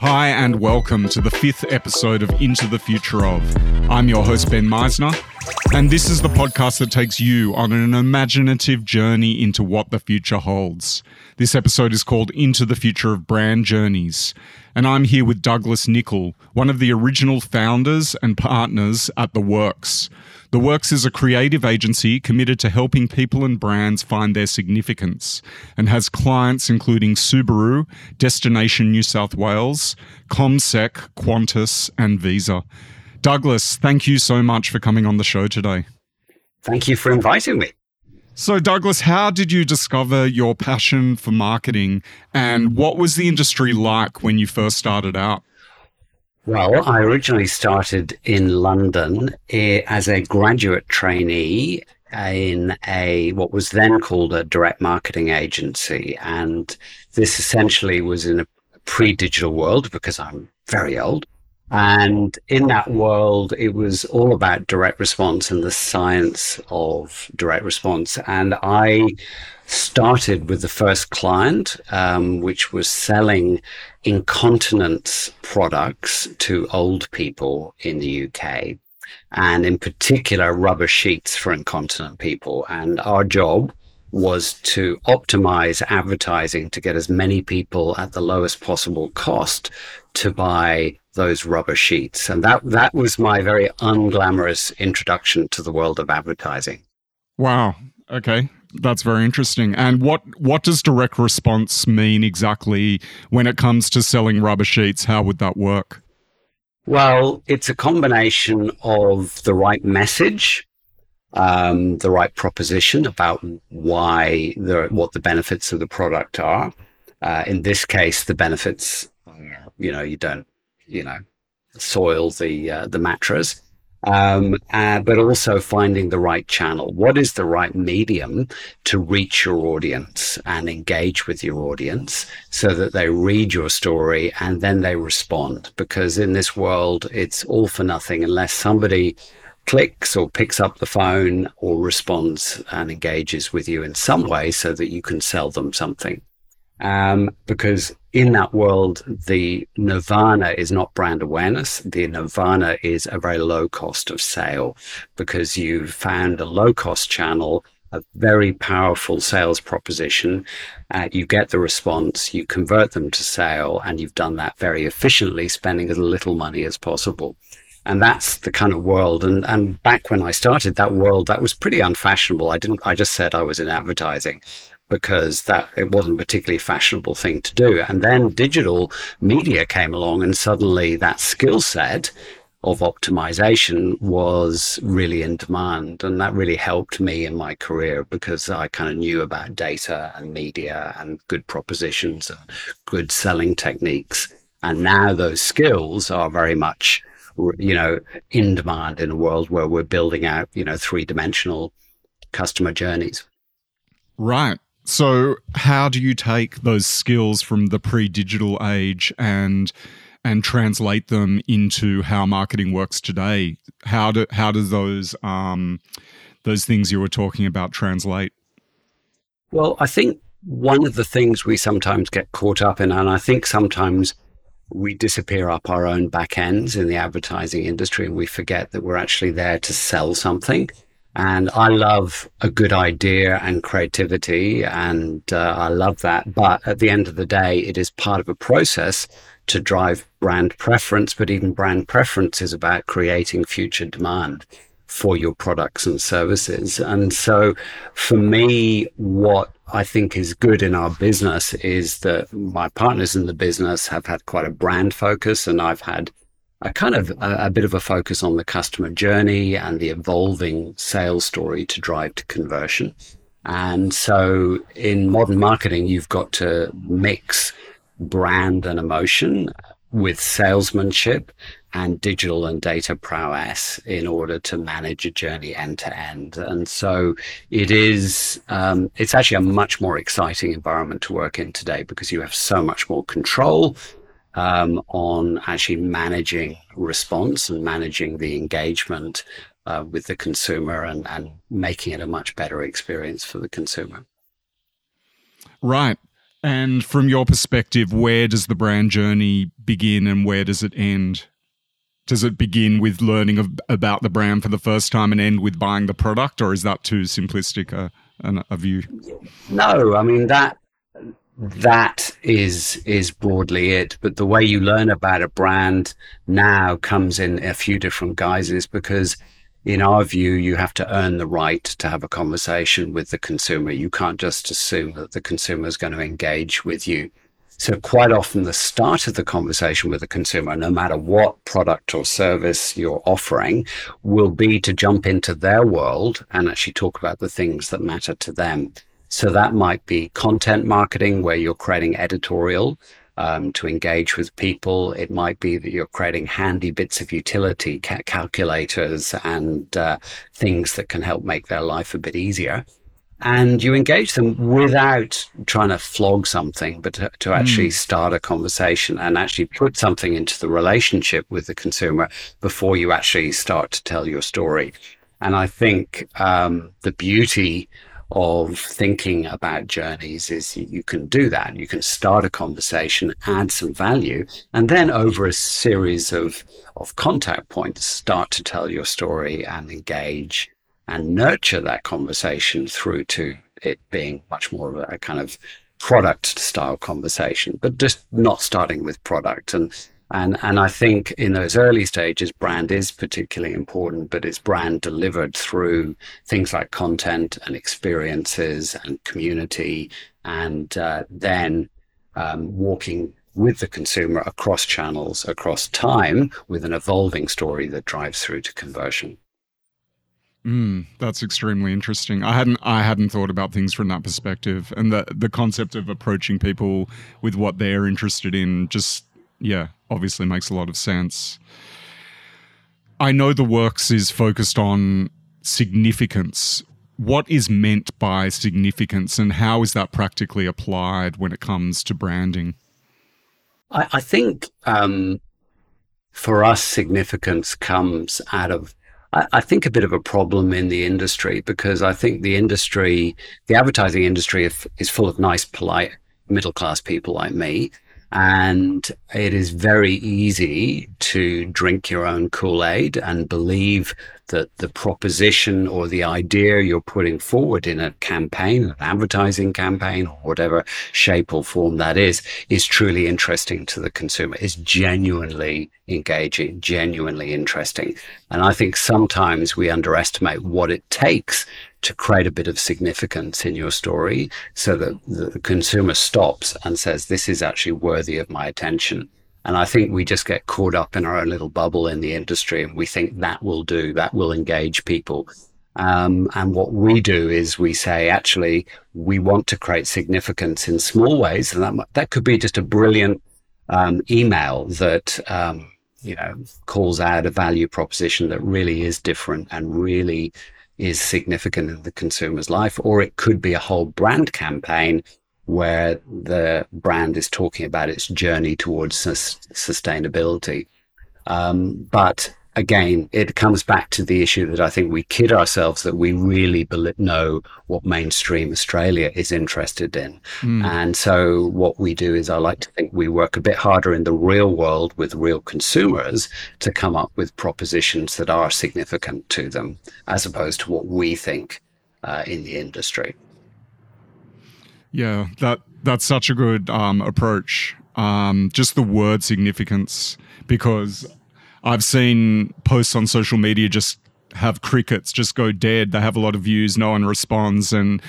Hi, and welcome to the fifth episode of Into the Future of. I'm your host, Ben Meisner, and this is the podcast that takes you on an imaginative journey into what the future holds. This episode is called Into the Future of Brand Journeys, and I'm here with Douglas Nicol, one of the original founders and partners at The Works. The Works is a creative agency committed to helping people and brands find their significance and has clients including Subaru, Destination New South Wales, CommSec, Qantas, and Visa. Douglas, thank you so much for coming on the show today. Thank you for inviting me. So, Douglas, how did you discover your passion for marketing and what was the industry like when you first started out? Well, I originally started in London eh, as a graduate trainee in a what was then called a direct marketing agency, and this essentially was in a pre-digital world because I'm very old. And in that world, it was all about direct response and the science of direct response. And I started with the first client, um, which was selling incontinence products to old people in the UK. And in particular, rubber sheets for incontinent people. And our job was to optimize advertising to get as many people at the lowest possible cost to buy those rubber sheets. And that, that was my very unglamorous introduction to the world of advertising. Wow. Okay. That's very interesting. And what, what does direct response mean exactly when it comes to selling rubber sheets? How would that work? Well, it's a combination of the right message, um, the right proposition about why the what the benefits of the product are. Uh, in this case, the benefits, you know, you don't you know, soil the uh, the mattress. Um, uh, but also finding the right channel. What is the right medium to reach your audience and engage with your audience so that they read your story and then they respond? Because in this world, it's all for nothing unless somebody clicks or picks up the phone or responds and engages with you in some way so that you can sell them something. Um, because in that world, the nirvana is not brand awareness. The nirvana is a very low cost of sale because you've found a low cost channel, a very powerful sales proposition. Uh, you get the response, you convert them to sale, and you've done that very efficiently, spending as little money as possible. And that's the kind of world. And, and back when I started that world, that was pretty unfashionable. I didn't, I just said I was in advertising because that it wasn't a particularly fashionable thing to do. And then digital media came along, and suddenly that skill set of optimization was really in demand. And that really helped me in my career because I kind of knew about data and media and good propositions and good selling techniques. And now those skills are very much, you know, in demand in a world where we're building out, you know, three dimensional customer journeys. Right. So, how do you take those skills from the pre-digital age and and translate them into how marketing works today? How do how do those um, those things you were talking about translate? Well, I think one of the things we sometimes get caught up in, and I think sometimes we disappear up our own back ends in the advertising industry, and we forget that we're actually there to sell something. And I love a good idea and creativity, and uh, I love that. But at the end of the day, it is part of a process to drive brand preference. But even brand preference is about creating future demand for your products and services. And so for me, what I think is good in our business is that my partners in the business have had quite a brand focus, and I've had a kind of a, a, bit of a focus on the customer journey and the evolving sales story to drive to conversion. And so in modern marketing, you've got to mix brand and emotion with salesmanship and digital and data prowess in order to manage a journey end to end. And so it is, um, it's actually a much more exciting environment to work in today because you have so much more control um, on actually managing response and managing the engagement uh, with the consumer and, and making it a much better experience for the consumer. Right. And from your perspective, where does the brand journey begin and where does it end? Does it begin with learning of, about the brand for the first time and end with buying the product, or is that too simplistic a, a view? No, I mean that that is is broadly it. But the way you learn about a brand now comes in a few different guises because in our view, you have to earn the right to have a conversation with the consumer. You can't just assume that the consumer is going to engage with you. So quite often the start of the conversation with the consumer, no matter what product or service you're offering, will be to jump into their world and actually talk about the things that matter to them. So that might be content marketing where you're creating editorial um, to engage with people. It might be that you're creating handy bits of utility, ca- calculators, and uh, things that can help make their life a bit easier. And you engage them without trying to flog something, but to, to actually mm. start a conversation and actually put something into the relationship with the consumer before you actually start to tell your story. And I think um, the beauty of thinking about journeys is you can do that. You can start a conversation, add some value, and then over a series of, of contact points, start to tell your story and engage and nurture that conversation through to it being much more of a, kind of product style conversation, but just not starting with product. And and, and I think in those early stages, brand is particularly important, but it's brand delivered through things like content and experiences and community, and uh, then um, walking with the consumer across channels, across time, with an evolving story that drives through to conversion. Mm, that's extremely interesting. I hadn't I hadn't thought about things from that perspective, and the the concept of approaching people with what they're interested in just yeah, obviously makes a lot of sense. I know the works is focused on significance. What is meant by significance and how is that practically applied when it comes to branding? I, I think um, for us, significance comes out of I, think a bit of a problem in the industry because I think the industry, the advertising industry, is full of nice, polite, middle class people like me and it is very easy to drink your own Kool Aid and believe that the proposition or the idea you're putting forward in a campaign, an advertising campaign, or whatever shape or form that is, is truly interesting to the consumer, is genuinely engaging, genuinely interesting. And I think sometimes we underestimate what it takes to create a bit of significance in your story so that the consumer stops and says, This is actually worthy of my attention. And I think we just get caught up in our own little bubble in the industry and we think that will do, that will engage people. Um, and what we do is we say, actually, we want to create significance in small ways. And that, that could be just a brilliant um, email that, um, you know, calls out a value proposition that really is different and really is significant in the consumer's life, or it could be a whole brand campaign where the brand is talking about its journey towards sus- sustainability. Um, but again, it comes back to the issue that I think we kid ourselves that we really know what mainstream Australia is interested in. Mm. And so what we do is I like to think we work a bit harder in the real world with real consumers to come up with propositions that are significant to them, as opposed to what we think uh, in the industry. Yeah, that that's such a good um, approach. Um, just the word significance, because I've seen posts on social media just have crickets just go dead. They have a lot of views, no one responds, and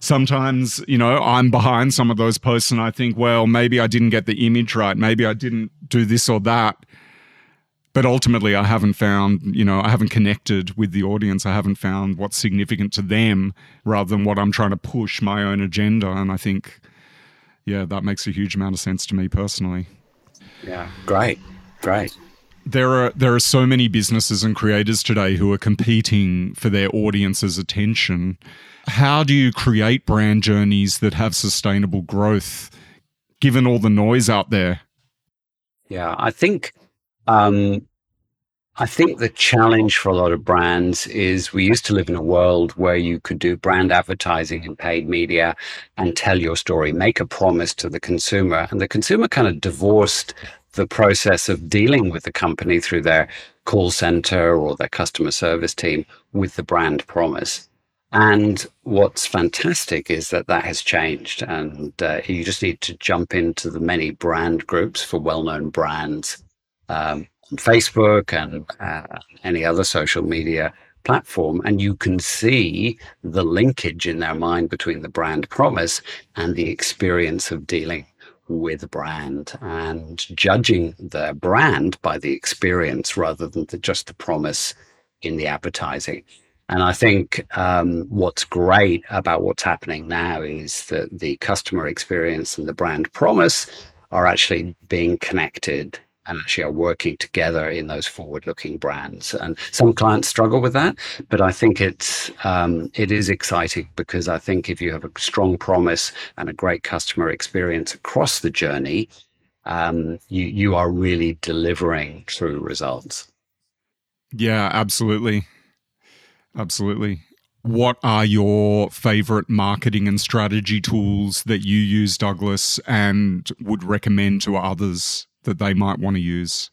sometimes you know I'm behind some of those posts, and I think, well, maybe I didn't get the image right, maybe I didn't do this or that. But ultimately, I haven't found, you know, I haven't connected with the audience. I haven't found what's significant to them rather than what I'm trying to push my own agenda. And I think, yeah, that makes a huge amount of sense to me personally. Yeah, great, great there are there are so many businesses and creators today who are competing for their audience's attention. How do you create brand journeys that have sustainable growth given all the noise out there? Yeah, I think um, I think the challenge for a lot of brands is we used to live in a world where you could do brand advertising and paid media and tell your story, make a promise to the consumer. And the consumer kind of divorced the process of dealing with the company through their call center or their customer service team with the brand promise. And what's fantastic is that that has changed. And uh, you just need to jump into the many brand groups for well known brands. Um, Facebook and uh, any other social media platform, and you can see the linkage in their mind between the brand promise and the experience of dealing with a brand and judging the brand by the experience rather than the, just the promise in the advertising. And I think um, what's great about what's happening now is that the customer experience and the brand promise are actually being connected and actually are working together in those forward-looking brands. And some clients struggle with that, but I think it's um, it is exciting because I think if you have a strong promise and a great customer experience across the journey, um, you you are really delivering true results. Yeah, absolutely, absolutely. What are your favorite marketing and strategy tools that you use, Douglas, and would recommend to others that they might want to use?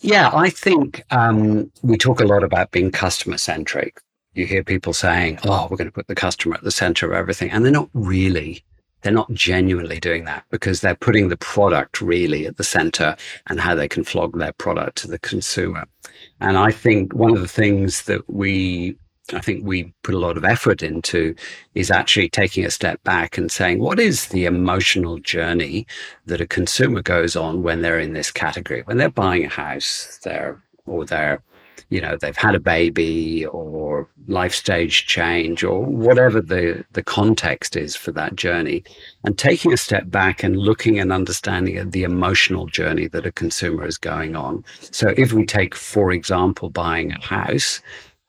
Yeah, I think um, we talk a lot about being customer centric. You hear people saying, oh, we're going to put the customer at the center of everything. And they're not really, they're not genuinely doing that because they're putting the product really at the center and how they can flog their product to the consumer. And I think one of the things that we I think we put a lot of effort into is actually taking a step back and saying, what is the emotional journey that a consumer goes on when they're in this category? When they're buying a house, they're or they're, you know, they've had a baby or life stage change or whatever the, the context is for that journey. And taking a step back and looking and understanding the emotional journey that a consumer is going on. So if we take, for example, buying a house,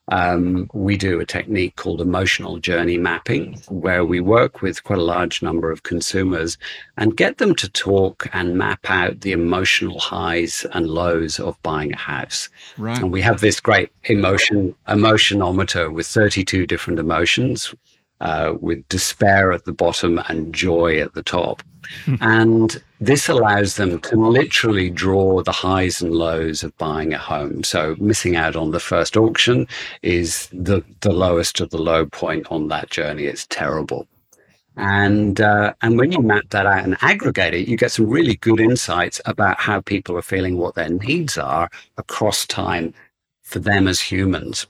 um, we do a technique called emotional journey mapping, where we work with quite a large number of consumers and get them to talk and map out the emotional highs and lows of buying a house. Right. And we have this great emotion emotionometer with 32 different emotions, uh, with despair at the bottom and joy at the top. and this allows them to literally draw the highs and lows of buying a home. So missing out on the first auction is the, the lowest of the low point on that journey. It's terrible. And uh, and when you map that out and aggregate it, you get some really good insights about how people are feeling, what their needs are across time for them as humans,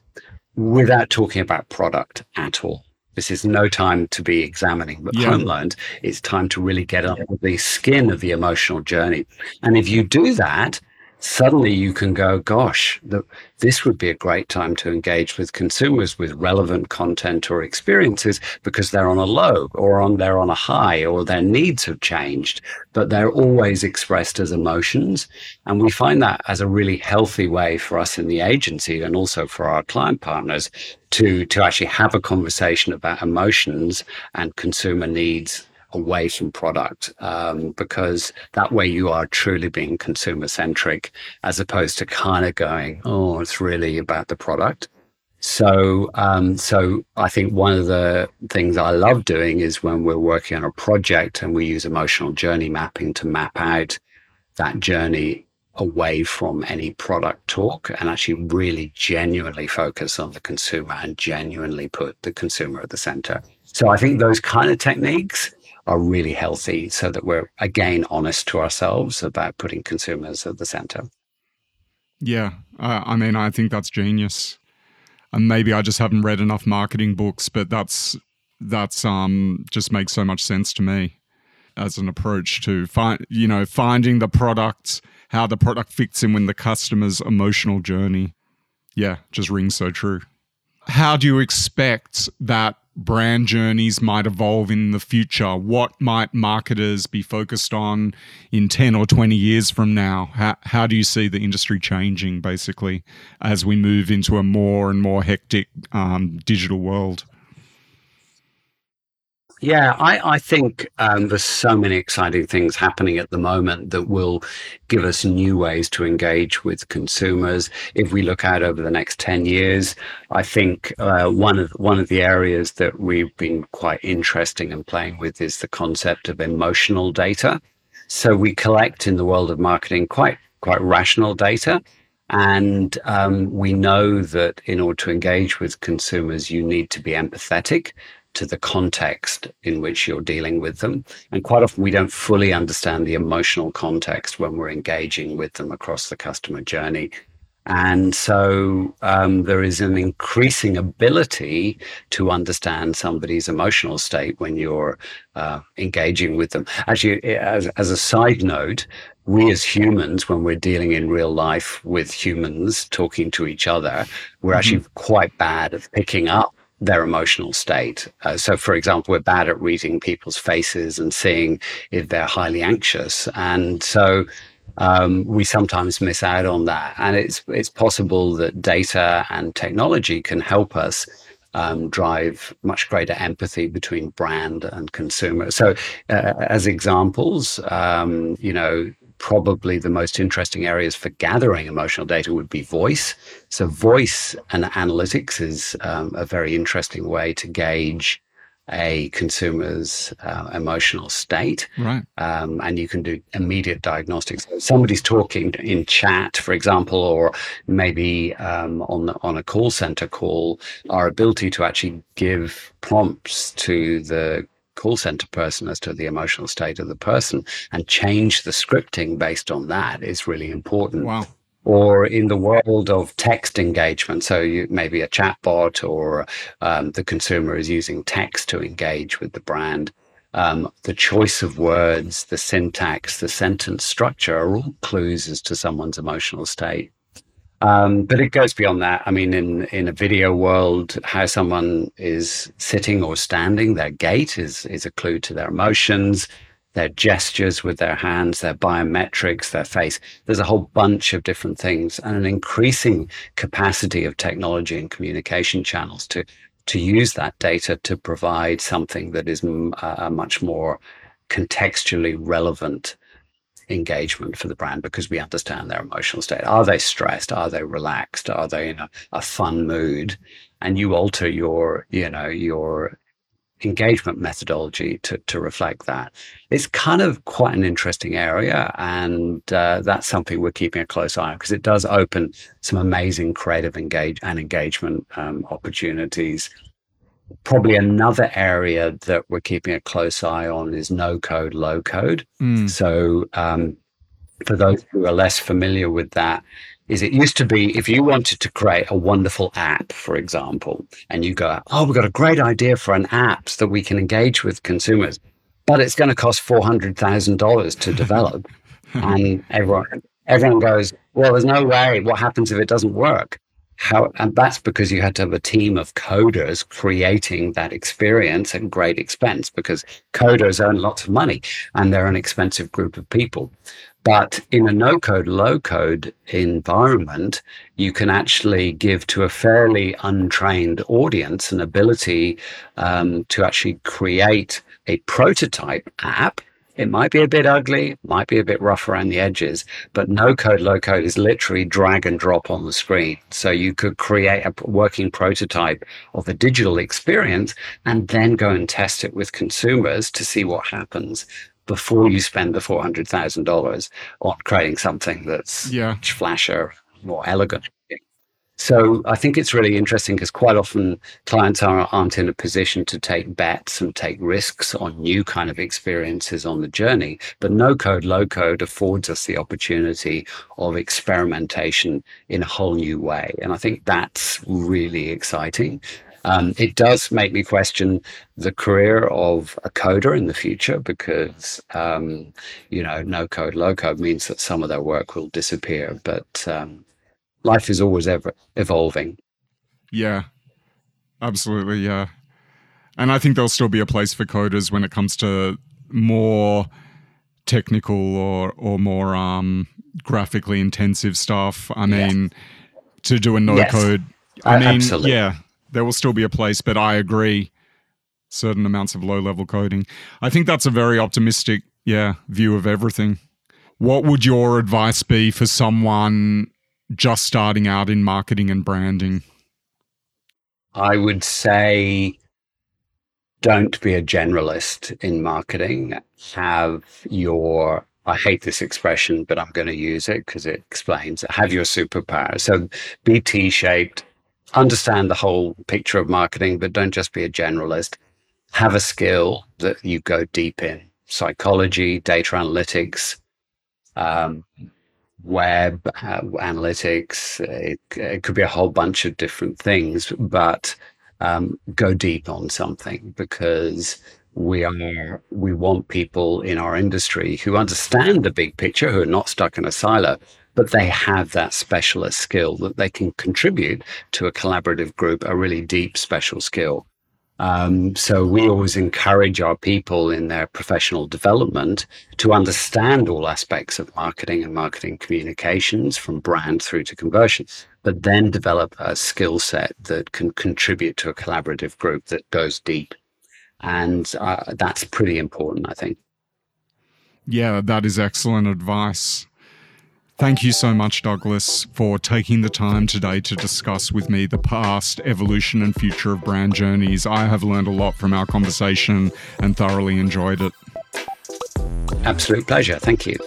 without talking about product at all. This is no time to be examining but yeah. home loans. It's time to really get under the skin of the emotional journey. And if you do that, suddenly you can go, gosh, the, this would be a great time to engage with consumers with relevant content or experiences because they're on a low or on they're on a high or their needs have changed, but they're always expressed as emotions. And we find that as a really healthy way for us in the agency and also for our client partners to to actually have a conversation about emotions and consumer needs away from product um, because that way you are truly being consumer centric as opposed to kind of going oh it's really about the product. So um, so i think one of the things i love doing is when we're working on a project and we use emotional journey mapping to map out that journey away from any product talk and actually really genuinely focus on the consumer and genuinely put the consumer at the center. So i think those kind of techniques are really healthy so that we're again honest to ourselves about putting consumers at the center. Yeah, I mean, I think that's genius. And maybe I just haven't read enough marketing books, but that's that's um just makes so much sense to me as an approach to find you know finding the product, how the product fits in with the customer's emotional journey. Yeah, just rings so true. How do you expect that brand journeys might evolve in the future? What might marketers be focused on in 10 or 20 years from now? How, how do you see the industry changing basically as we move into a more and more hectic um, digital world? Yeah, I, I think um, there's so many exciting things happening at the moment that will give us new ways to engage with consumers. If we look out over the next 10 years, I think uh, one of one of the areas that we've been quite interesting and playing with is the concept of emotional data. So we collect in the world of marketing quite quite rational data. And um, we know that in order to engage with consumers, you need to be empathetic to the context in which you're dealing with them. And quite often we don't fully understand the emotional context when we're engaging with them across the customer journey. And so um, there is an increasing ability to understand somebody's emotional state when you're uh, engaging with them. Actually, as, as a side note, we as humans, when we're dealing in real life with humans talking to each other, we're mm-hmm. actually quite bad at picking up their emotional state. Uh, so, for example, we're bad at reading people's faces and seeing if they're highly anxious, and so um, we sometimes miss out on that. And it's it's possible that data and technology can help us. Um, drive much greater empathy between brand and consumer. So, uh, as examples, um, you know, probably the most interesting areas for gathering emotional data would be voice. So, voice and analytics is um, a very interesting way to gauge a consumer's uh, emotional state. Right. Um, and you can do immediate diagnostics. somebody's talking in chat, for example, or maybe um, on, on a call center call, our ability to actually give prompts to the call center person as to the emotional state of the person and change the scripting based on that is really important. Wow. Or in the world of text engagement, so you, maybe a chatbot or um, the consumer is using text to engage with the brand. Um, the choice of words, the syntax, the sentence structure are all clues as to someone's emotional state. Um, but it goes beyond that. I mean, in in a video world, how someone is sitting or standing, their gait is is a clue to their emotions, their gestures with their hands, their biometrics, their face. There's a whole bunch of different things, and an increasing capacity of technology and communication channels to to use that data to provide something that is a much more contextually relevant engagement for the brand because we understand their emotional state. Are they stressed? Are they relaxed? Are they in a, a fun mood? And you alter your, you know, your engagement methodology to, to reflect that. It's kind of quite an interesting area. And uh, that's something we're keeping a close eye on because it does open some amazing creative engage and engagement um, opportunities probably another area that we're keeping a close eye on is no code, low code. Mm. So, um, for those who are less familiar with that, is it used to be if you wanted to create a wonderful app, for example, and you go, oh, we've got a great idea for an app that we can engage with consumers, but it's going to cost four hundred thousand dollars to develop, and everyone everyone goes, well, there's no way. What happens if it doesn't work? How and that's because you had to have a team of coders creating that experience at great expense because coders earn lots of money and they're an expensive group of people. But in a no code low code environment you can actually give to a fairly untrained audience an ability um, to actually create a prototype app it might be a bit ugly, might be a bit rough around the edges, but no code, low code is literally drag and drop on the screen. So you could create a working prototype of a digital experience and then go and test it with consumers to see what happens before you spend the $400,000 on creating something that's yeah. flasher, more elegant. So I think it's really interesting because quite often clients are, aren't in a position to take bets and take risks on new kind of experiences on the journey. But no code, low code affords us the opportunity of experimentation in a whole new way. And I think that's really exciting. Um, it does make me question the career of a coder in the future because, um, you know, no code, low code means that some of their work will disappear. But um, life is always ever evolving. Yeah, absolutely. Yeah. And I think there'll still be a place for coders when it comes to more technical or, or more um, graphically intensive stuff. I mean, yes. to do a no yes. code. I uh, mean, absolutely. yeah, there will still be a place, but I agree. certain amounts of low level coding. I think that's a very optimistic, yeah, view of everything. What would your advice be for someone just starting out in marketing and branding? I would say don't be a generalist in marketing. Have your, I hate this expression, but I'm going to use it because it explains it. Have your superpower. So be T shaped, understand the whole picture of marketing, but don't just be a generalist. Have a skill that you go deep in psychology, data analytics, um, web uh, analytics. It, it, could be a whole bunch of different things, but um, go deep on something because we are we want people in our industry who understand the big picture, who are not stuck in a silo, but they have that specialist skill that they can contribute to a collaborative group, a really deep special skill. Um, so we always encourage our people in their professional development to understand all aspects of marketing and marketing communications from brand through to conversion, but then develop a skill set that can contribute to a collaborative group that goes deep. And uh, that's pretty important, I think. Yeah, that is excellent advice. Thank you so much, Douglas, for taking the time today to discuss with me the past, evolution, and future of brand journeys. I have learned a lot from our conversation and thoroughly enjoyed it. Absolute pleasure. Thank you.